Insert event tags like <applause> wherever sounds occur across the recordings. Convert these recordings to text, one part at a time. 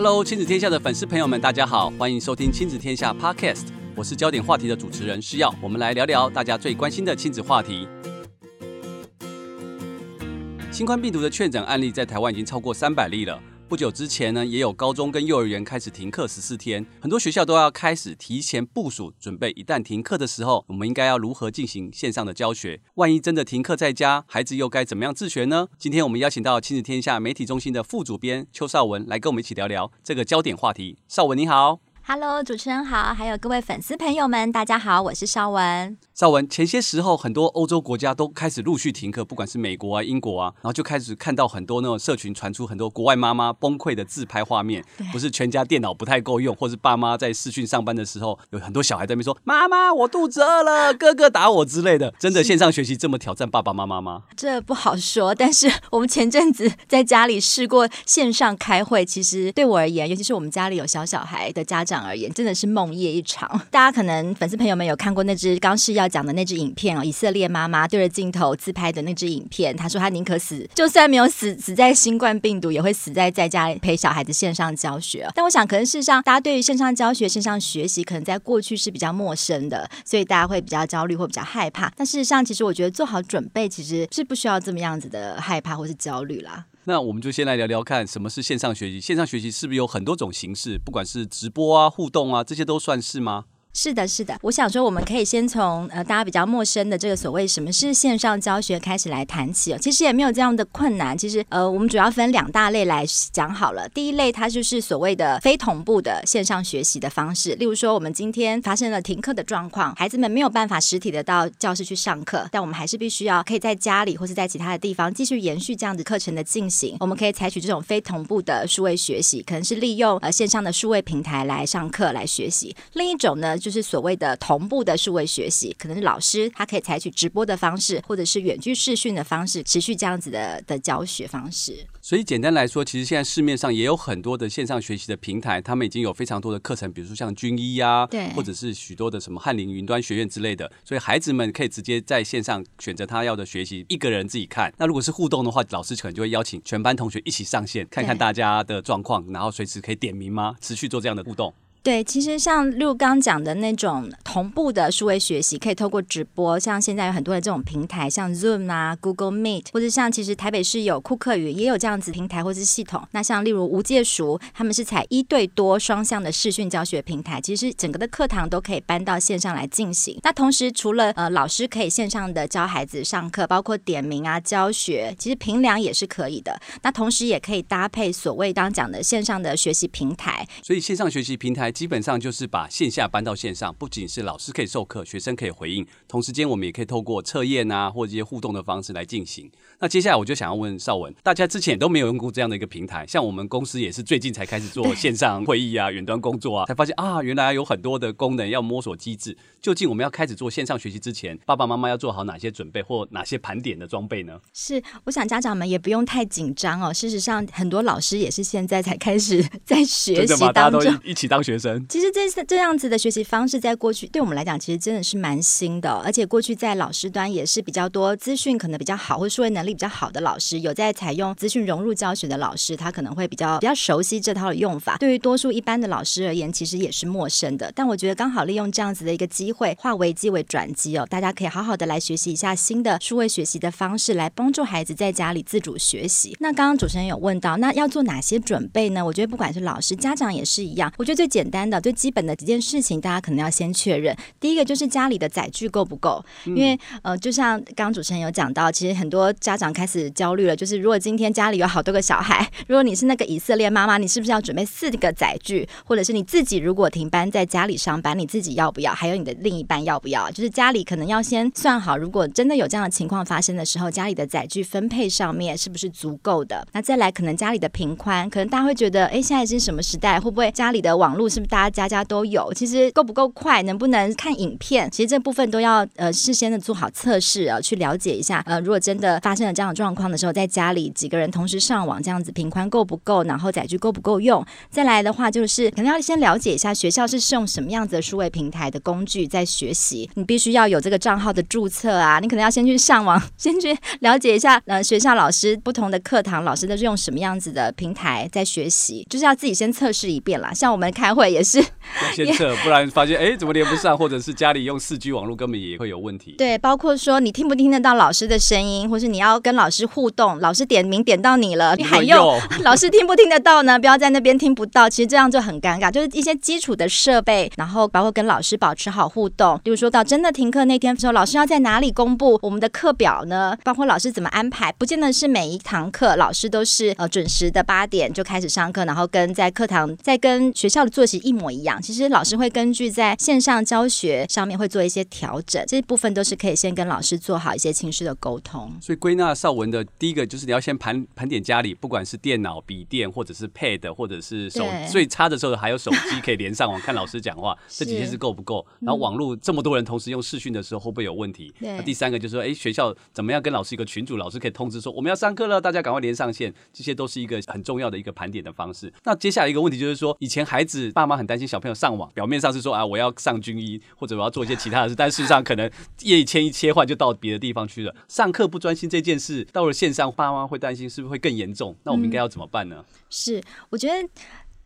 Hello，亲子天下的粉丝朋友们，大家好，欢迎收听亲子天下 Podcast，我是焦点话题的主持人施耀，我们来聊聊大家最关心的亲子话题。新冠病毒的确诊案例在台湾已经超过三百例了。不久之前呢，也有高中跟幼儿园开始停课十四天，很多学校都要开始提前部署，准备一旦停课的时候，我们应该要如何进行线上的教学？万一真的停课在家，孩子又该怎么样自学呢？今天我们邀请到亲子天下媒体中心的副主编邱少文来跟我们一起聊聊这个焦点话题。少文你好。Hello，主持人好，还有各位粉丝朋友们，大家好，我是绍文。绍文，前些时候很多欧洲国家都开始陆续停课，不管是美国啊、英国啊，然后就开始看到很多那种社群传出很多国外妈妈崩溃的自拍画面，不是全家电脑不太够用，或是爸妈在视讯上班的时候，有很多小孩在那边说：“妈妈，我肚子饿了，哥哥打我之类的。”真的线上学习这么挑战爸爸妈妈吗？这不好说，但是我们前阵子在家里试过线上开会，其实对我而言，尤其是我们家里有小小孩的家长而言，真的是。梦夜一场，大家可能粉丝朋友们有看过那只刚试要讲的那支影片哦，以色列妈妈对着镜头自拍的那支影片。她说她宁可死，就算没有死，死在新冠病毒，也会死在在家里陪小孩子线上教学。但我想，可能事实上，大家对于线上教学、线上学习，可能在过去是比较陌生的，所以大家会比较焦虑或比较害怕。但事实上，其实我觉得做好准备，其实是不需要这么样子的害怕或是焦虑啦。那我们就先来聊聊看，什么是线上学习？线上学习是不是有很多种形式？不管是直播啊、互动啊，这些都算是吗？是的，是的。我想说，我们可以先从呃大家比较陌生的这个所谓什么是线上教学开始来谈起哦。其实也没有这样的困难。其实呃，我们主要分两大类来讲好了。第一类它就是所谓的非同步的线上学习的方式。例如说，我们今天发生了停课的状况，孩子们没有办法实体的到教室去上课，但我们还是必须要可以在家里或是在其他的地方继续延续这样子课程的进行。我们可以采取这种非同步的数位学习，可能是利用呃线上的数位平台来上课来学习。另一种呢，就是所谓的同步的数位学习，可能是老师他可以采取直播的方式，或者是远距视讯的方式，持续这样子的的教学方式。所以简单来说，其实现在市面上也有很多的线上学习的平台，他们已经有非常多的课程，比如说像军医啊，对，或者是许多的什么翰林云端学院之类的。所以孩子们可以直接在线上选择他要的学习，一个人自己看。那如果是互动的话，老师可能就会邀请全班同学一起上线，看看大家的状况，然后随时可以点名吗？持续做这样的互动。对，其实像六刚讲的那种同步的数位学习，可以透过直播，像现在有很多的这种平台，像 Zoom 啊、Google Meet，或者像其实台北市有酷课语也有这样子平台或是系统。那像例如无界塾，他们是采一对多双向的视讯教学平台，其实整个的课堂都可以搬到线上来进行。那同时除了呃老师可以线上的教孩子上课，包括点名啊教学，其实评量也是可以的。那同时也可以搭配所谓刚讲的线上的学习平台。所以线上学习平台。基本上就是把线下搬到线上，不仅是老师可以授课，学生可以回应，同时间我们也可以透过测验啊，或者一些互动的方式来进行。那接下来我就想要问绍文，大家之前也都没有用过这样的一个平台，像我们公司也是最近才开始做线上会议啊、远端工作啊，才发现啊，原来有很多的功能要摸索机制。究竟我们要开始做线上学习之前，爸爸妈妈要做好哪些准备或哪些盘点的装备呢？是，我想家长们也不用太紧张哦。事实上，很多老师也是现在才开始 <laughs> 在学习当中，一起当学其实这是这样子的学习方式，在过去对我们来讲，其实真的是蛮新的，而且过去在老师端也是比较多资讯可能比较好，或数位能力比较好的老师。有在采用资讯融入教学的老师，他可能会比较比较熟悉这套的用法。对于多数一般的老师而言，其实也是陌生的。但我觉得刚好利用这样子的一个机会，化危机为转机哦，大家可以好好的来学习一下新的数位学习的方式，来帮助孩子在家里自主学习。那刚刚主持人有问到，那要做哪些准备呢？我觉得不管是老师、家长也是一样。我觉得最简单的、最基本的几件事情，大家可能要先确认。第一个就是家里的载具够不够，因为呃，就像刚刚主持人有讲到，其实很多家长开始焦虑。了，就是如果今天家里有好多个小孩，如果你是那个以色列妈妈，你是不是要准备四个载具？或者是你自己如果停班在家里上班，你自己要不要？还有你的另一半要不要？就是家里可能要先算好，如果真的有这样的情况发生的时候，家里的载具分配上面是不是足够的？那再来，可能家里的频宽，可能大家会觉得，哎，现在是什么时代？会不会家里的网络是是大家家家都有？其实够不够快，能不能看影片？其实这部分都要呃事先的做好测试啊，去了解一下。呃，如果真的发生了这样的状况的时候，在家里几个人同时上网，这样子频宽够不够？然后载具够不够用？再来的话，就是可能要先了解一下学校是使用什么样子的数位平台的工具在学习。你必须要有这个账号的注册啊，你可能要先去上网，先去了解一下呃学校老师不同的课堂老师都是用什么样子的平台在学习，就是要自己先测试一遍啦。像我们开会也是。先测，不然发现哎，怎么连不上，或者是家里用四 G 网络根本也会有问题。对，包括说你听不听得到老师的声音，或是你要跟老师互动，老师点名点到你了，你还用老师听不听得到呢？不要在那边听不到，其实这样就很尴尬。就是一些基础的设备，然后包括跟老师保持好互动。比如说到真的停课那天的时候，老师要在哪里公布我们的课表呢？包括老师怎么安排，不见得是每一堂课老师都是呃准时的八点就开始上课，然后跟在课堂在跟学校的作息一模一样。其实老师会根据在线上教学上面会做一些调整，这部分都是可以先跟老师做好一些情绪的沟通。所以归纳少文的第一个就是你要先盘盘点家里，不管是电脑、笔电，或者是 Pad，或者是手，最差的时候还有手机可以连上网看老师讲话，<laughs> 这几天是够不够？然后网络这么多人同时用视讯的时候会不会有问题？那第三个就是说，哎，学校怎么样跟老师一个群组，老师可以通知说我们要上课了，大家赶快连上线，这些都是一个很重要的一个盘点的方式。那接下来一个问题就是说，以前孩子爸妈很担心小朋友上网，表面上是说啊，我要上军医或者我要做一些其他的事，但事实上可能夜一千一切换就到别的地方去了。上课不专心这件事，到了线上，爸妈会担心是不是会更严重？那我们应该要怎么办呢？嗯、是，我觉得。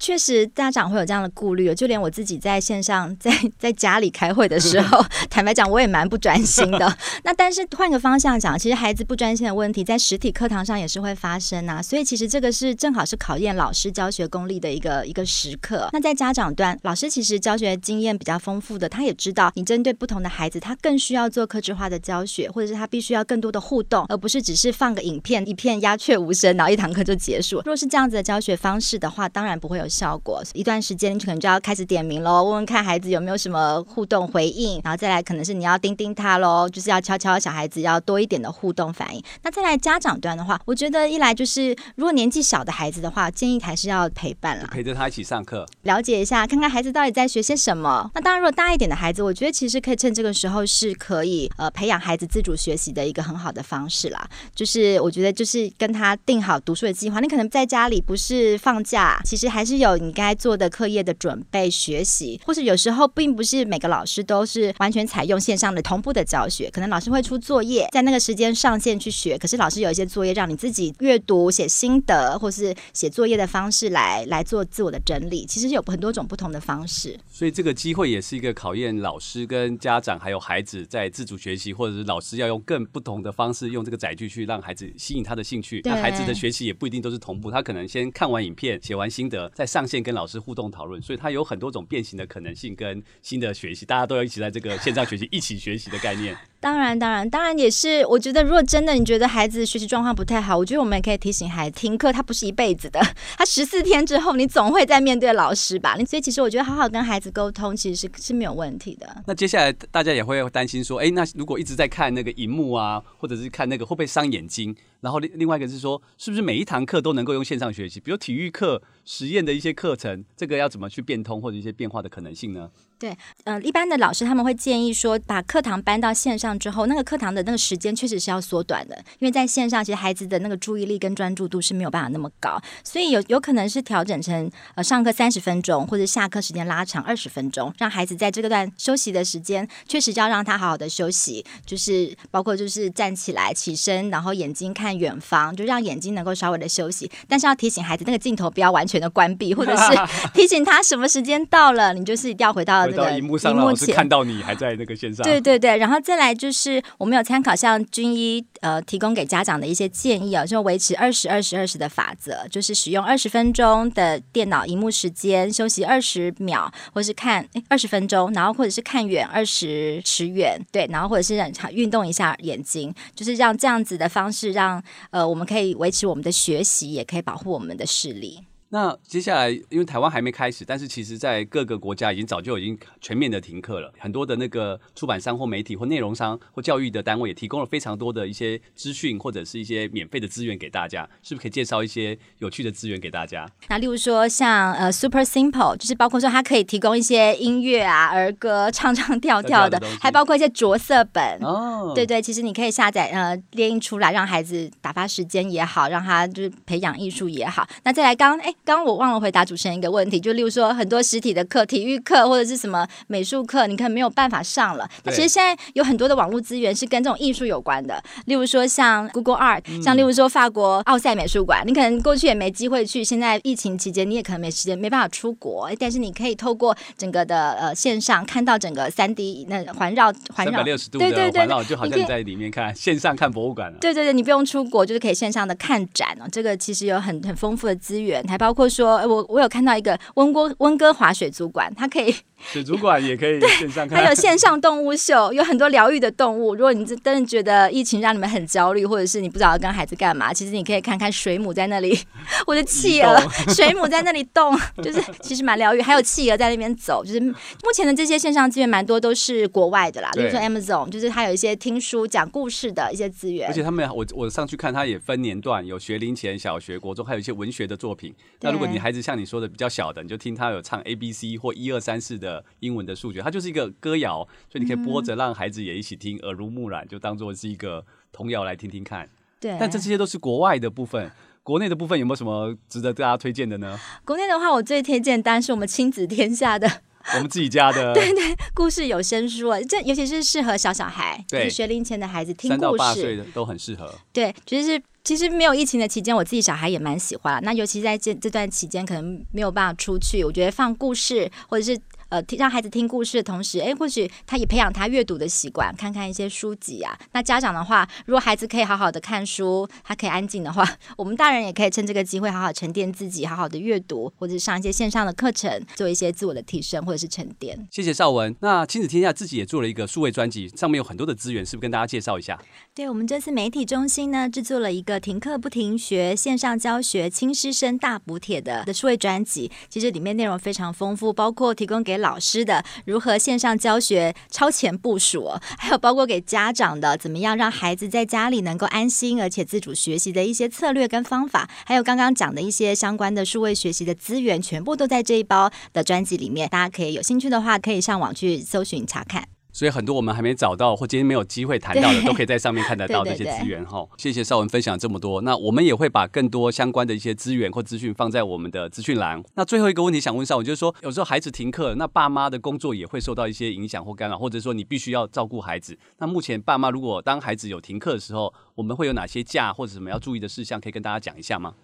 确实，家长会有这样的顾虑，就连我自己在线上，在在家里开会的时候，<laughs> 坦白讲，我也蛮不专心的。<laughs> 那但是换个方向讲，其实孩子不专心的问题，在实体课堂上也是会发生啊。所以其实这个是正好是考验老师教学功力的一个一个时刻。那在家长端，老师其实教学经验比较丰富的，他也知道你针对不同的孩子，他更需要做克制化的教学，或者是他必须要更多的互动，而不是只是放个影片，一片鸦雀无声，然后一堂课就结束。如果是这样子的教学方式的话，当然不会有。效果一段时间，你可能就要开始点名喽，问问看孩子有没有什么互动回应，然后再来可能是你要叮叮他喽，就是要敲敲小孩子要多一点的互动反应。那再来家长端的话，我觉得一来就是如果年纪小的孩子的话，建议还是要陪伴啦，陪着他一起上课，了解一下，看看孩子到底在学些什么。那当然，如果大一点的孩子，我觉得其实可以趁这个时候是可以呃培养孩子自主学习的一个很好的方式啦。就是我觉得就是跟他定好读书的计划，你可能在家里不是放假，其实还是。有你该做的课业的准备、学习，或是有时候并不是每个老师都是完全采用线上的同步的教学，可能老师会出作业，在那个时间上线去学。可是老师有一些作业让你自己阅读、写心得，或是写作业的方式来来做自我的整理。其实有很多种不同的方式，所以这个机会也是一个考验老师跟家长还有孩子在自主学习，或者是老师要用更不同的方式用这个载具去让孩子吸引他的兴趣。那孩子的学习也不一定都是同步，他可能先看完影片、写完心得，再上线跟老师互动讨论，所以它有很多种变形的可能性跟新的学习，大家都要一起在这个线上学习，一起学习的概念。<laughs> 当然，当然，当然也是。我觉得，如果真的你觉得孩子学习状况不太好，我觉得我们也可以提醒孩子，停课它不是一辈子的，他十四天之后，你总会在面对老师吧。所以，其实我觉得好好跟孩子沟通，其实是是没有问题的。那接下来大家也会担心说，哎，那如果一直在看那个荧幕啊，或者是看那个，会不会伤眼睛？然后另另外一个是说，是不是每一堂课都能够用线上学习？比如体育课、实验的一些课程，这个要怎么去变通或者一些变化的可能性呢？对，呃，一般的老师他们会建议说，把课堂搬到线上之后，那个课堂的那个时间确实是要缩短的，因为在线上其实孩子的那个注意力跟专注度是没有办法那么高，所以有有可能是调整成呃上课三十分钟，或者下课时间拉长二十分钟，让孩子在这个段休息的时间，确实就要让他好好的休息，就是包括就是站起来起身，然后眼睛看远方，就让眼睛能够稍微的休息，但是要提醒孩子那个镜头不要完全的关闭，或者是 <laughs> 提醒他什么时间到了，你就是一定要回到。到荧幕上，老师看到你还在那个线上。对对对，然后再来就是我们有参考像军医呃提供给家长的一些建议啊，就维持二十二十二十的法则，就是使用二十分钟的电脑荧幕时间，休息二十秒，或是看二十分钟，然后或者是看远二十尺远，对，然后或者是让运动一下眼睛，就是让这样子的方式让呃我们可以维持我们的学习，也可以保护我们的视力。那接下来，因为台湾还没开始，但是其实在各个国家已经早就已经全面的停课了。很多的那个出版商或媒体或内容商或教育的单位也提供了非常多的一些资讯或者是一些免费的资源给大家。是不是可以介绍一些有趣的资源给大家？那例如说像呃 Super Simple，就是包括说它可以提供一些音乐啊儿歌唱唱跳跳的，还包括一些着色本。哦，对对，其实你可以下载呃列印出来，让孩子打发时间也好，让他就是培养艺术也好。那再来刚哎。刚刚我忘了回答主持人一个问题，就例如说很多实体的课，体育课或者是什么美术课，你可能没有办法上了。那其实现在有很多的网络资源是跟这种艺术有关的，例如说像 Google Art，像例如说法国奥赛美术馆，你可能过去也没机会去，现在疫情期间你也可能没时间，没办法出国，但是你可以透过整个的呃线上看到整个三 D 那环绕环绕三百六十度的环绕，就好像你在里面看线上看博物馆了。对对对，你不用出国，就是可以线上的看展哦。这个其实有很很丰富的资源，还包括说我。我有看到一个温哥温哥华水族馆，它可以。水族馆也可以线上看，还有线上动物秀，有很多疗愈的动物。如果你真的觉得疫情让你们很焦虑，或者是你不知道要跟孩子干嘛，其实你可以看看水母在那里，<laughs> 我的企鹅，<laughs> 水母在那里动，就是其实蛮疗愈。还有企鹅在那边走，就是目前的这些线上资源蛮多都是国外的啦，比如说 Amazon，就是它有一些听书讲故事的一些资源。而且他们，我我上去看，它也分年段，有学龄前、小学、国中，还有一些文学的作品。那如果你孩子像你说的比较小的，你就听他有唱 A B C 或一二三四的英文的数学。它就是一个歌谣，所以你可以播着，让孩子也一起听，耳濡目染，就当做是一个童谣来听听看。对，但这些都是国外的部分，国内的部分有没有什么值得大家推荐的呢？国内的话，我最推荐当然是我们亲子天下的，<laughs> 我们自己家的，<laughs> 对对，故事有声书啊，这尤其是适合小小孩，对，学龄前的孩子听故事，三到八岁的都很适合。对，就是其实没有疫情的期间，我自己小孩也蛮喜欢。那尤其在这这段期间，可能没有办法出去，我觉得放故事或者是。呃，让孩子听故事的同时，哎，或许他也培养他阅读的习惯，看看一些书籍啊。那家长的话，如果孩子可以好好的看书，他可以安静的话，<laughs> 我们大人也可以趁这个机会好好沉淀自己，好好的阅读，或者上一些线上的课程，做一些自我的提升或者是沉淀。谢谢绍文。那亲子天下自己也做了一个数位专辑，上面有很多的资源，是不是跟大家介绍一下？对，我们这次媒体中心呢，制作了一个停课不停学线上教学轻师生大补帖的的数位专辑。其实里面内容非常丰富，包括提供给老师的。如何线上教学超前部署，还有包括给家长的怎么样让孩子在家里能够安心而且自主学习的一些策略跟方法，还有刚刚讲的一些相关的数位学习的资源，全部都在这一包的专辑里面。大家可以有兴趣的话，可以上网去搜寻查看。所以很多我们还没找到或今天没有机会谈到的，<laughs> 都可以在上面看得到这些资源哈。谢谢邵文分享这么多，那我们也会把更多相关的一些资源或资讯放在我们的资讯栏。那最后一个问题想问邵文，就是说有时候孩子停课，那爸妈的工作也会受到一些影响或干扰，或者说你必须要照顾孩子。那目前爸妈如果当孩子有停课的时候，我们会有哪些假或者什么要注意的事项，可以跟大家讲一下吗？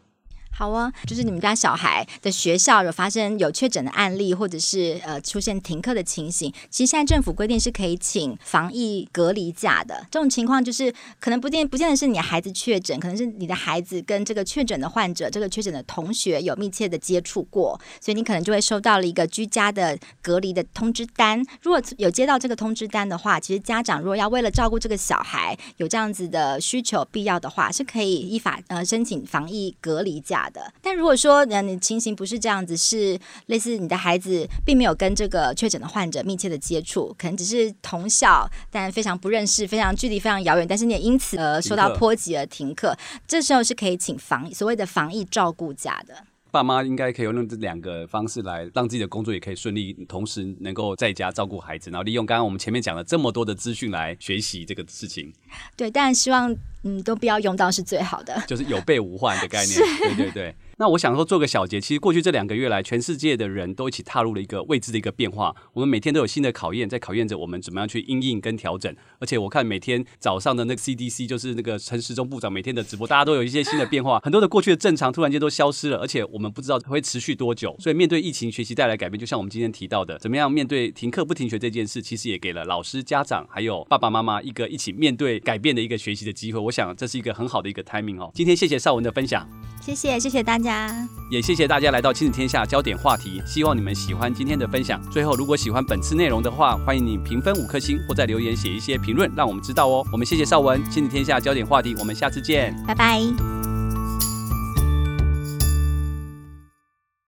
好啊，就是你们家小孩的学校有发生有确诊的案例，或者是呃出现停课的情形，其实现在政府规定是可以请防疫隔离假的。这种情况就是可能不见不见得是你孩子确诊，可能是你的孩子跟这个确诊的患者、这个确诊的同学有密切的接触过，所以你可能就会收到了一个居家的隔离的通知单。如果有接到这个通知单的话，其实家长如果要为了照顾这个小孩有这样子的需求必要的话，是可以依法呃申请防疫隔离假的，但如果说你情形不是这样子，是类似你的孩子并没有跟这个确诊的患者密切的接触，可能只是同校，但非常不认识，非常距离非常遥远，但是你也因此呃受到波及而停课，这时候是可以请防所谓的防疫照顾假的。爸妈应该可以用这两个方式来让自己的工作也可以顺利，同时能够在家照顾孩子，然后利用刚刚我们前面讲了这么多的资讯来学习这个事情。对，但希望嗯都不要用到是最好的，就是有备无患的概念。对对对。那我想说做个小结，其实过去这两个月来，全世界的人都一起踏入了一个未知的一个变化。我们每天都有新的考验，在考验着我们怎么样去因应跟调整。而且我看每天早上的那个 CDC，就是那个陈时中部长每天的直播，大家都有一些新的变化，很多的过去的正常突然间都消失了，而且我们不知道会持续多久。所以面对疫情学习带来改变，就像我们今天提到的，怎么样面对停课不停学这件事，其实也给了老师、家长还有爸爸妈妈一个一起面对改变的一个学习的机会。我想这是一个很好的一个 timing 哦。今天谢谢绍文的分享，谢谢谢谢大家，也。谢谢大家来到亲子天下焦点话题，希望你们喜欢今天的分享。最后，如果喜欢本次内容的话，欢迎你评分五颗星，或在留言写一些评论，让我们知道哦。我们谢谢邵文，亲子天下焦点话题，我们下次见，拜拜。